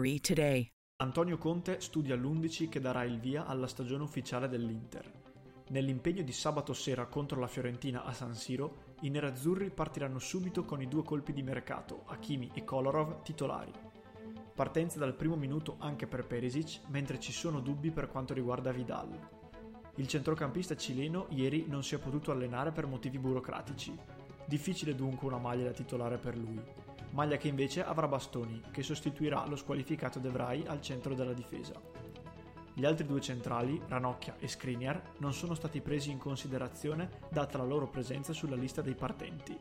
1-888-RECOVERY today. Antonio Conte studia l'11 che darà il via alla stagione ufficiale dell'Inter. Nell'impegno di sabato sera contro la Fiorentina a San Siro, i nerazzurri partiranno subito con i due colpi di mercato, Hakimi e Kolarov, titolari. Partenza dal primo minuto anche per Perisic, mentre ci sono dubbi per quanto riguarda Vidal. Il centrocampista cileno ieri non si è potuto allenare per motivi burocratici. Difficile dunque una maglia da titolare per lui. Maglia che invece avrà Bastoni, che sostituirà lo squalificato De Vrij al centro della difesa. Gli altri due centrali, Ranocchia e Skriniar, non sono stati presi in considerazione data la loro presenza sulla lista dei partenti.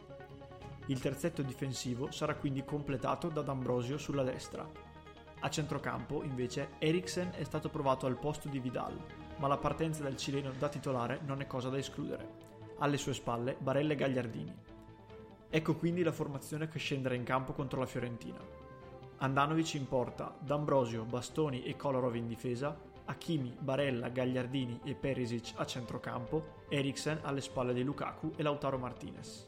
Il terzetto difensivo sarà quindi completato da D'Ambrosio sulla destra. A centrocampo, invece, Eriksen è stato provato al posto di Vidal, ma la partenza del cileno da titolare non è cosa da escludere. Alle sue spalle Barella e Gagliardini. Ecco quindi la formazione che scenderà in campo contro la Fiorentina. Andanovic in porta, D'Ambrosio, Bastoni e Kolarov in difesa, Hakimi, Barella, Gagliardini e Perisic a centrocampo, Eriksen alle spalle di Lukaku e Lautaro Martinez.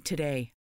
today.